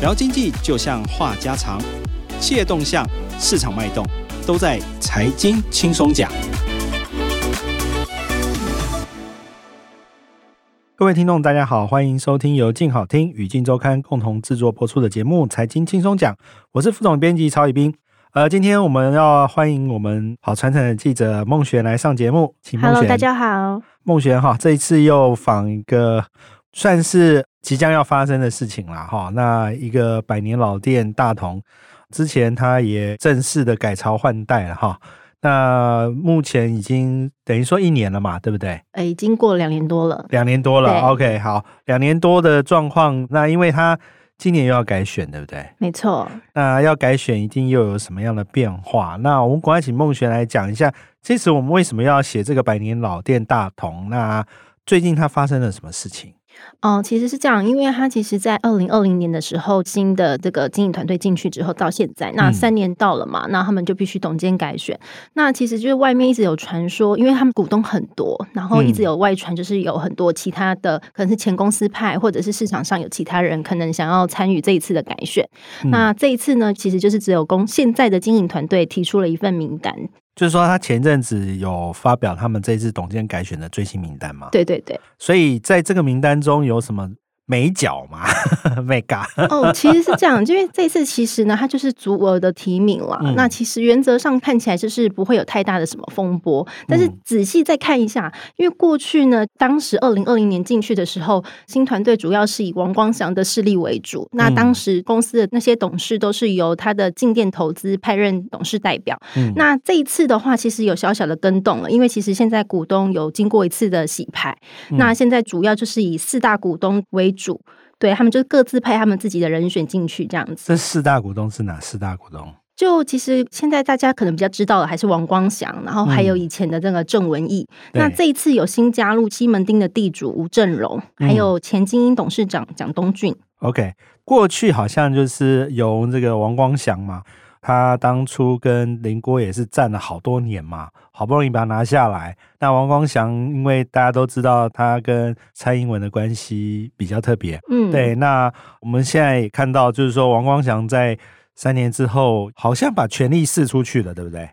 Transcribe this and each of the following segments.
聊经济就像话家常，企业动向、市场脉动，都在财经轻松讲。各位听众，大家好，欢迎收听由静好听与静周刊共同制作播出的节目《财经轻松讲》，我是副总编辑曹宇彬。呃，今天我们要欢迎我们好传承的记者孟璇来上节目，请孟璇。Hello，大家好，孟璇哈，这一次又访一个算是。即将要发生的事情了哈，那一个百年老店大同，之前它也正式的改朝换代了哈，那目前已经等于说一年了嘛，对不对？哎，已经过了两年多了，两年多了。OK，好，两年多的状况，那因为它今年又要改选，对不对？没错。那要改选，一定又有什么样的变化？那我们赶快请孟璇来讲一下，这次我们为什么要写这个百年老店大同？那最近它发生了什么事情？哦，其实是这样，因为他其实，在二零二零年的时候，新的这个经营团队进去之后，到现在，那三年到了嘛，嗯、那他们就必须董监改选。那其实就是外面一直有传说，因为他们股东很多，然后一直有外传，就是有很多其他的，可能是前公司派，或者是市场上有其他人可能想要参与这一次的改选。嗯、那这一次呢，其实就是只有公现在的经营团队提出了一份名单。就是说，他前阵子有发表他们这次董监改选的最新名单嘛？对对对。所以在这个名单中有什么？没角嘛。哦，其实是这样，因为这次其实呢，它就是足额的提名了。嗯、那其实原则上看起来就是不会有太大的什么风波。但是仔细再看一下，因为过去呢，当时二零二零年进去的时候，新团队主要是以王光祥的势力为主。那当时公司的那些董事都是由他的进店投资派任董事代表。嗯、那这一次的话，其实有小小的更动了，因为其实现在股东有经过一次的洗牌。嗯、那现在主要就是以四大股东为主，对，他们就各自派他们自己的人选进去，这样子。这四大股东是哪四大股东？就其实现在大家可能比较知道的还是王光祥，然后还有以前的这个郑文义。嗯、那这一次有新加入西门町的地主吴振荣，还有前精英董事长蒋东俊。OK，过去好像就是由这个王光祥嘛。他当初跟林郭也是战了好多年嘛，好不容易把他拿下来。那王光祥，因为大家都知道他跟蔡英文的关系比较特别，嗯，对。那我们现在也看到，就是说王光祥在三年之后，好像把权力释出去了，对不对？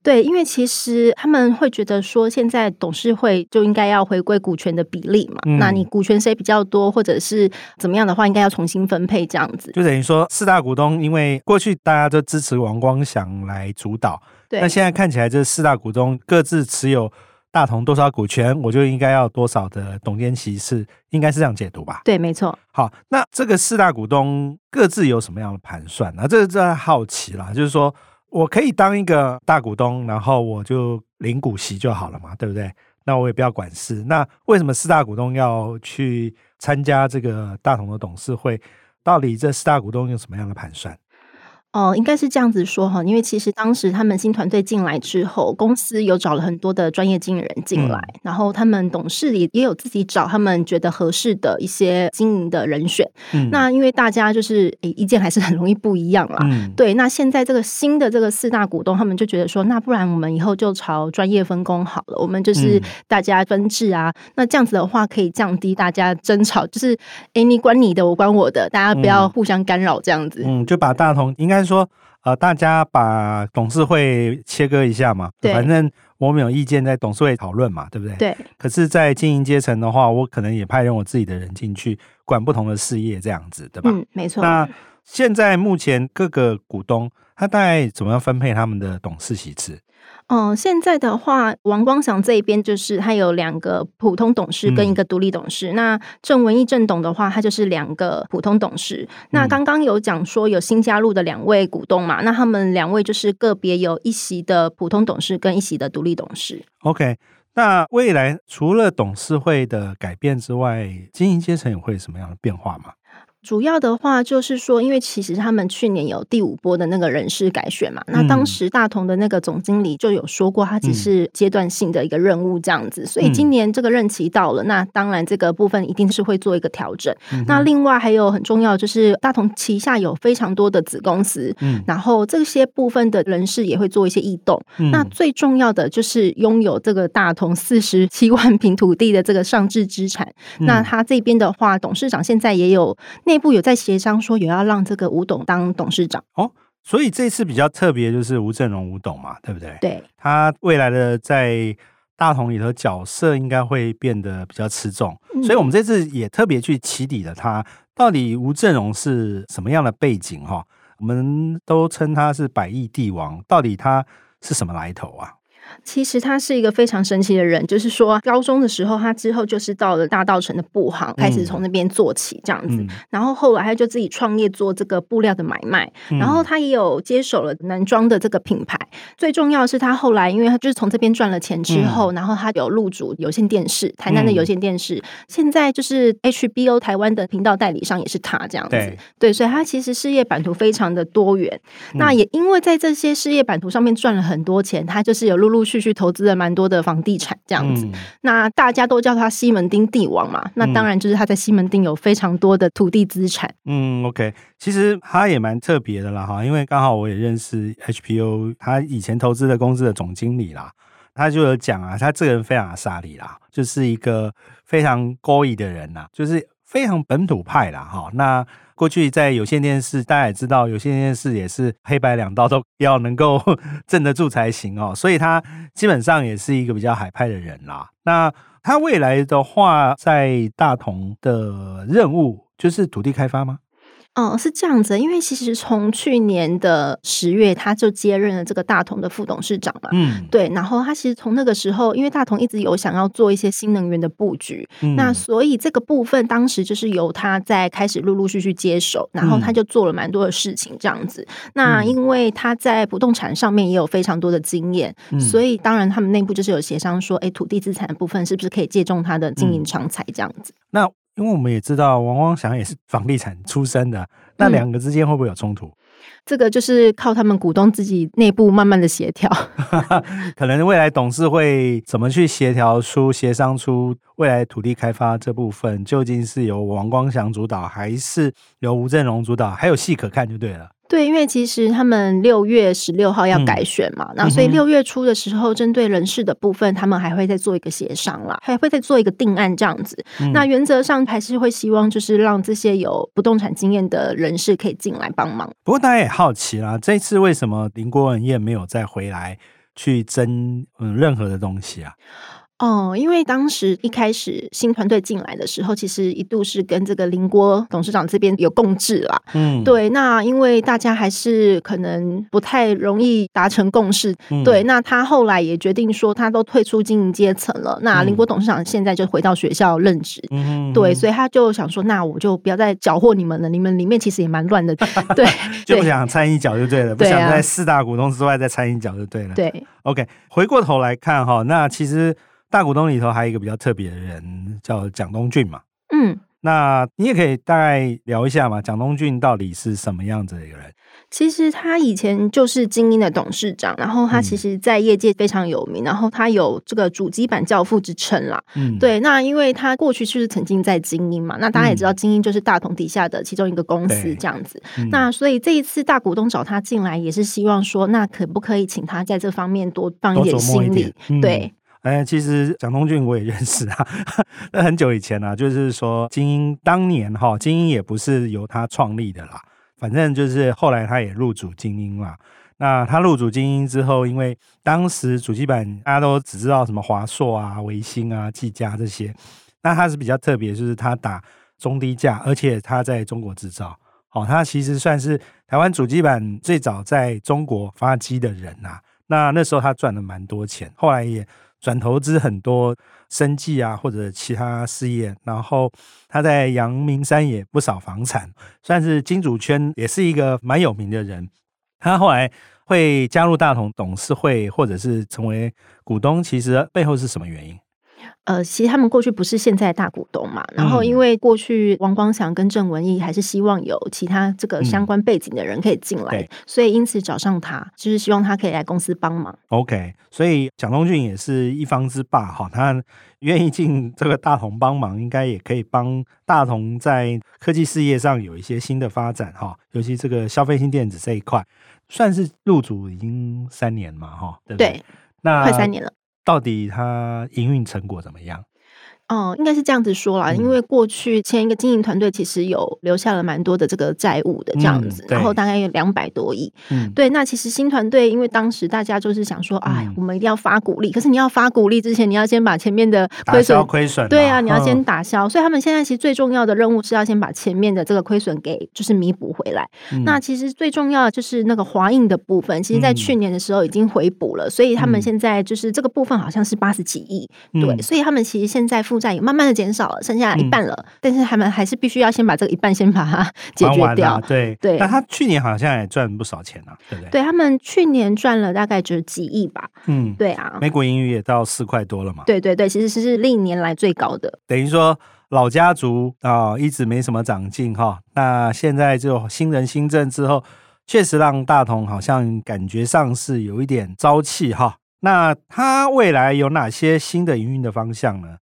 对，因为其实他们会觉得说，现在董事会就应该要回归股权的比例嘛。嗯、那你股权谁比较多，或者是怎么样的话，应该要重新分配这样子。就等于说，四大股东，因为过去大家都支持王光祥来主导，那现在看起来，这四大股东各自持有大同多少股权，我就应该要多少的董监席次，应该是这样解读吧？对，没错。好，那这个四大股东各自有什么样的盘算呢？这个在好奇啦，就是说。我可以当一个大股东，然后我就领股息就好了嘛，对不对？那我也不要管事。那为什么四大股东要去参加这个大同的董事会？到底这四大股东用什么样的盘算？哦，应该是这样子说哈，因为其实当时他们新团队进来之后，公司有找了很多的专业经理人进来，嗯、然后他们董事里也有自己找他们觉得合适的一些经营的人选。嗯、那因为大家就是诶意见还是很容易不一样啦。嗯、对，那现在这个新的这个四大股东，他们就觉得说，那不然我们以后就朝专业分工好了，我们就是大家分治啊。嗯、那这样子的话，可以降低大家争吵，就是诶你管你的，我管我的，大家不要互相干扰这样子。嗯，就把大同应该。应该说，呃，大家把董事会切割一下嘛，对，反正我们有意见在董事会讨论嘛，对不对？对。可是，在经营阶层的话，我可能也派任我自己的人进去管不同的事业，这样子，对吧？嗯，没错。那现在目前各个股东，他大概怎么样分配他们的董事席次？嗯，现在的话，王光祥这一边就是他有两个普通董事跟一个独立董事。嗯、那郑文义郑董的话，他就是两个普通董事。嗯、那刚刚有讲说有新加入的两位股东嘛，那他们两位就是个别有一席的普通董事跟一席的独立董事。OK，那未来除了董事会的改变之外，经营阶层也会有什么样的变化吗？主要的话就是说，因为其实他们去年有第五波的那个人事改选嘛，嗯、那当时大同的那个总经理就有说过，他只是阶段性的一个任务这样子，嗯、所以今年这个任期到了，那当然这个部分一定是会做一个调整。嗯、那另外还有很重要就是大同旗下有非常多的子公司，嗯，然后这些部分的人事也会做一些异动。嗯、那最重要的就是拥有这个大同四十七万平土地的这个上市资产，嗯、那他这边的话，董事长现在也有。内部有在协商说，有要让这个吴董当董事长哦。所以这次比较特别，就是吴振荣吴董嘛，对不对？对，他未来的在大同里头角色应该会变得比较吃重，嗯、所以我们这次也特别去起底了他到底吴振荣是什么样的背景哈？我们都称他是百亿帝王，到底他是什么来头啊？其实他是一个非常神奇的人，就是说高中的时候，他之后就是到了大稻城的布行，开始从那边做起这样子。嗯、然后后来他就自己创业做这个布料的买卖，嗯、然后他也有接手了男装的这个品牌。最重要的是，他后来因为他就是从这边赚了钱之后，嗯、然后他有入主有线电视，台南的有线电视，嗯、现在就是 HBO 台湾的频道代理商也是他这样子。对，对，所以他其实事业版图非常的多元。嗯、那也因为在这些事业版图上面赚了很多钱，他就是有陆陆续续投资了蛮多的房地产这样子，嗯、那大家都叫他西门町帝王嘛，那当然就是他在西门町有非常多的土地资产。嗯，OK，其实他也蛮特别的啦哈，因为刚好我也认识 HPO，他以前投资的公司的总经理啦，他就有讲啊，他这个人非常的沙里啦，就是一个非常高义的人呐，就是非常本土派啦哈。那过去在有线电视，大家也知道，有线电视也是黑白两道都 要能够 镇得住才行哦，所以他基本上也是一个比较海派的人啦。那他未来的话，在大同的任务就是土地开发吗？哦，是这样子，因为其实从去年的十月，他就接任了这个大同的副董事长嘛。嗯，对。然后他其实从那个时候，因为大同一直有想要做一些新能源的布局，嗯、那所以这个部分当时就是由他在开始陆陆续续接手，然后他就做了蛮多的事情这样子。嗯、那因为他在不动产上面也有非常多的经验，嗯、所以当然他们内部就是有协商说，哎，土地资产的部分是不是可以借重他的经营长才这样子？嗯、那。因为我们也知道王光祥也是房地产出身的，那两个之间会不会有冲突？嗯，这个就是靠他们股东自己内部慢慢的协调。可能未来董事会怎么去协调出、协商出未来土地开发这部分，究竟是由王光祥主导，还是由吴振荣主导？还有戏可看就对了。对，因为其实他们六月十六号要改选嘛，嗯、那所以六月初的时候，针对人事的部分，他们还会再做一个协商啦，还会再做一个定案这样子。嗯、那原则上还是会希望，就是让这些有不动产经验的人士可以进来帮忙。不过大家也好奇啦，这次为什么林国文彦没有再回来去争嗯任何的东西啊？哦，因为当时一开始新团队进来的时候，其实一度是跟这个林郭董事长这边有共治啦。嗯，对，那因为大家还是可能不太容易达成共识。嗯、对，那他后来也决定说，他都退出经营阶层了。那林郭董事长现在就回到学校任职。嗯，对，所以他就想说，那我就不要再搅和你们了。你们里面其实也蛮乱的。对，就不想掺一脚就对了，不想在四大股东之外再掺一脚就对了。对，OK，回过头来看哈，那其实。大股东里头还有一个比较特别的人，叫蒋东俊嘛。嗯，那你也可以大概聊一下嘛，蒋东俊到底是什么样子的一个人？其实他以前就是精英的董事长，然后他其实在业界非常有名，嗯、然后他有这个主机板教父之称啦。嗯，对。那因为他过去就是曾经在精英嘛，那大家也知道精英就是大同底下的其中一个公司这样子。嗯、那所以这一次大股东找他进来，也是希望说，那可不可以请他在这方面多放一点心力？嗯、对。哎，其实蒋东俊我也认识啊，那很久以前啊，就是说精英当年哈，精英也不是由他创立的啦，反正就是后来他也入主精英啦。那他入主精英之后，因为当时主机板大家都只知道什么华硕啊、微星啊、技嘉这些，那他是比较特别，就是他打中低价，而且他在中国制造，好，他其实算是台湾主机板最早在中国发迹的人呐。那那时候他赚了蛮多钱，后来也。转投资很多生计啊，或者其他事业，然后他在阳明山也不少房产，算是金主圈也是一个蛮有名的人。他后来会加入大同董事会，或者是成为股东，其实背后是什么原因？呃，其实他们过去不是现在的大股东嘛，然后因为过去王光祥跟郑文义还是希望有其他这个相关背景的人可以进来，嗯、所以因此找上他，就是希望他可以来公司帮忙。OK，所以蒋东俊也是一方之霸哈，他 愿意进这个大同帮忙，应该也可以帮大同在科技事业上有一些新的发展哈，尤其这个消费性电子这一块，算是入主已经三年嘛哈，对不对？对，那快三年了。到底它营运成果怎么样？哦，应该是这样子说啦，嗯、因为过去签一个经营团队其实有留下了蛮多的这个债务的这样子，嗯、然后大概有两百多亿。嗯，对，那其实新团队因为当时大家就是想说，哎、嗯，我们一定要发鼓励，可是你要发鼓励之前，你要先把前面的亏损亏损，对啊，你要先打消。嗯、所以他们现在其实最重要的任务是要先把前面的这个亏损给就是弥补回来。嗯、那其实最重要的就是那个华映的部分，其实在去年的时候已经回补了，嗯、所以他们现在就是这个部分好像是八十几亿。嗯、对，所以他们其实现在负债也慢慢的减少。了，剩下一半了，嗯、但是他们还是必须要先把这个一半先把它解决掉。啊、对对，那他去年好像也赚不少钱啊，对不对？对，他们去年赚了大概就是几亿吧。嗯，对啊，美股盈余也到四块多了嘛。对对对，其实是历年来最高的。等于说老家族啊、哦，一直没什么长进哈。那现在就新人新政之后，确实让大同好像感觉上是有一点朝气哈。那他未来有哪些新的营运的方向呢？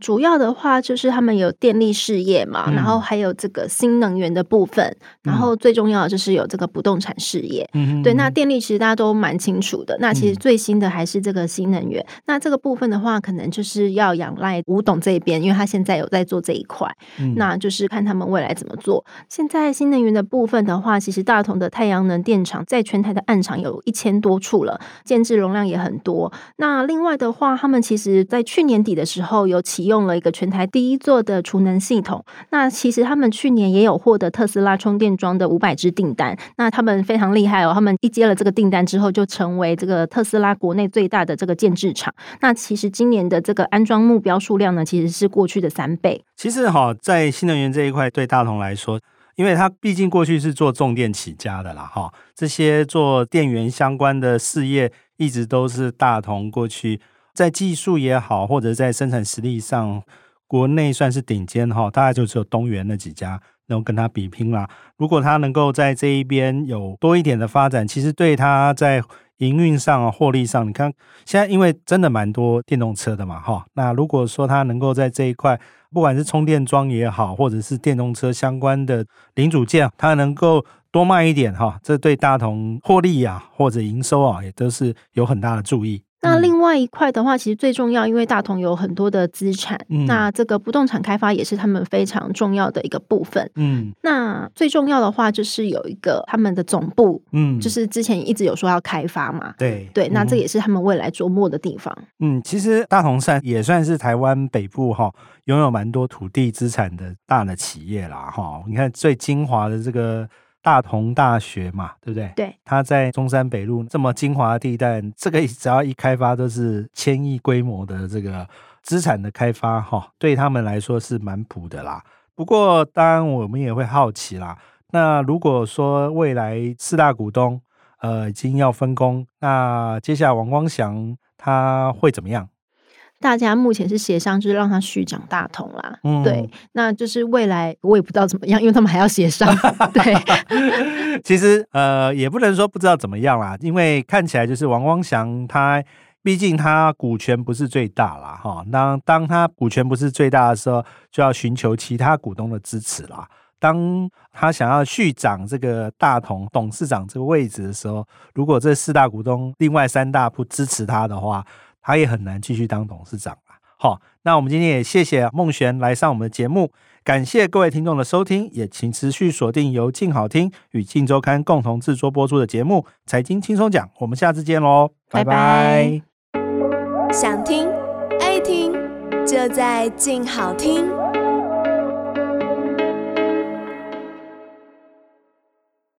主要的话就是他们有电力事业嘛，嗯、然后还有这个新能源的部分，嗯、然后最重要的就是有这个不动产事业。嗯，对，那电力其实大家都蛮清楚的。那其实最新的还是这个新能源。嗯、那这个部分的话，可能就是要仰赖吴董这边，因为他现在有在做这一块。嗯，那就是看他们未来怎么做。现在新能源的部分的话，其实大同的太阳能电厂在全台的暗场有一千多处了，建制容量也很多。那另外的话，他们其实在去年底的时候有起。用了一个全台第一座的储能系统。那其实他们去年也有获得特斯拉充电桩的五百支订单。那他们非常厉害哦，他们一接了这个订单之后，就成为这个特斯拉国内最大的这个建置厂。那其实今年的这个安装目标数量呢，其实是过去的三倍。其实哈，在新能源这一块，对大同来说，因为它毕竟过去是做重电起家的啦，哈，这些做电源相关的事业，一直都是大同过去。在技术也好，或者在生产实力上，国内算是顶尖哈，大概就只有东元那几家能够跟他比拼啦。如果他能够在这一边有多一点的发展，其实对他在营运上、获利上，你看现在因为真的蛮多电动车的嘛哈，那如果说他能够在这一块，不管是充电桩也好，或者是电动车相关的零组件，他能够多卖一点哈，这对大同获利啊或者营收啊，也都是有很大的注意。那另外一块的话，其实最重要，因为大同有很多的资产，嗯、那这个不动产开发也是他们非常重要的一个部分。嗯，那最重要的话就是有一个他们的总部，嗯，就是之前一直有说要开发嘛。对对，那这也是他们未来琢磨的地方。嗯，其实大同算也算是台湾北部哈拥有蛮多土地资产的大的企业啦哈。你看最精华的这个。大同大学嘛，对不对？对，它在中山北路这么精华的地带，这个只要一开发都是千亿规模的这个资产的开发，哈，对他们来说是蛮普的啦。不过，当然我们也会好奇啦。那如果说未来四大股东呃已经要分工，那接下来王光祥他会怎么样？大家目前是协商，就是让他续掌大同啦。嗯，对，那就是未来我也不知道怎么样，因为他们还要协商。对，其实呃也不能说不知道怎么样啦，因为看起来就是王光祥他毕竟他股权不是最大啦。哈。当当他股权不是最大的时候，就要寻求其他股东的支持啦。当他想要续掌这个大同董事长这个位置的时候，如果这四大股东另外三大不支持他的话，他也很难继续当董事长了。好，那我们今天也谢谢孟璇来上我们的节目，感谢各位听众的收听，也请持续锁定由静好听与静周刊共同制作播出的节目《财经轻松讲》，我们下次见喽，拜拜。想听爱听，就在静好听。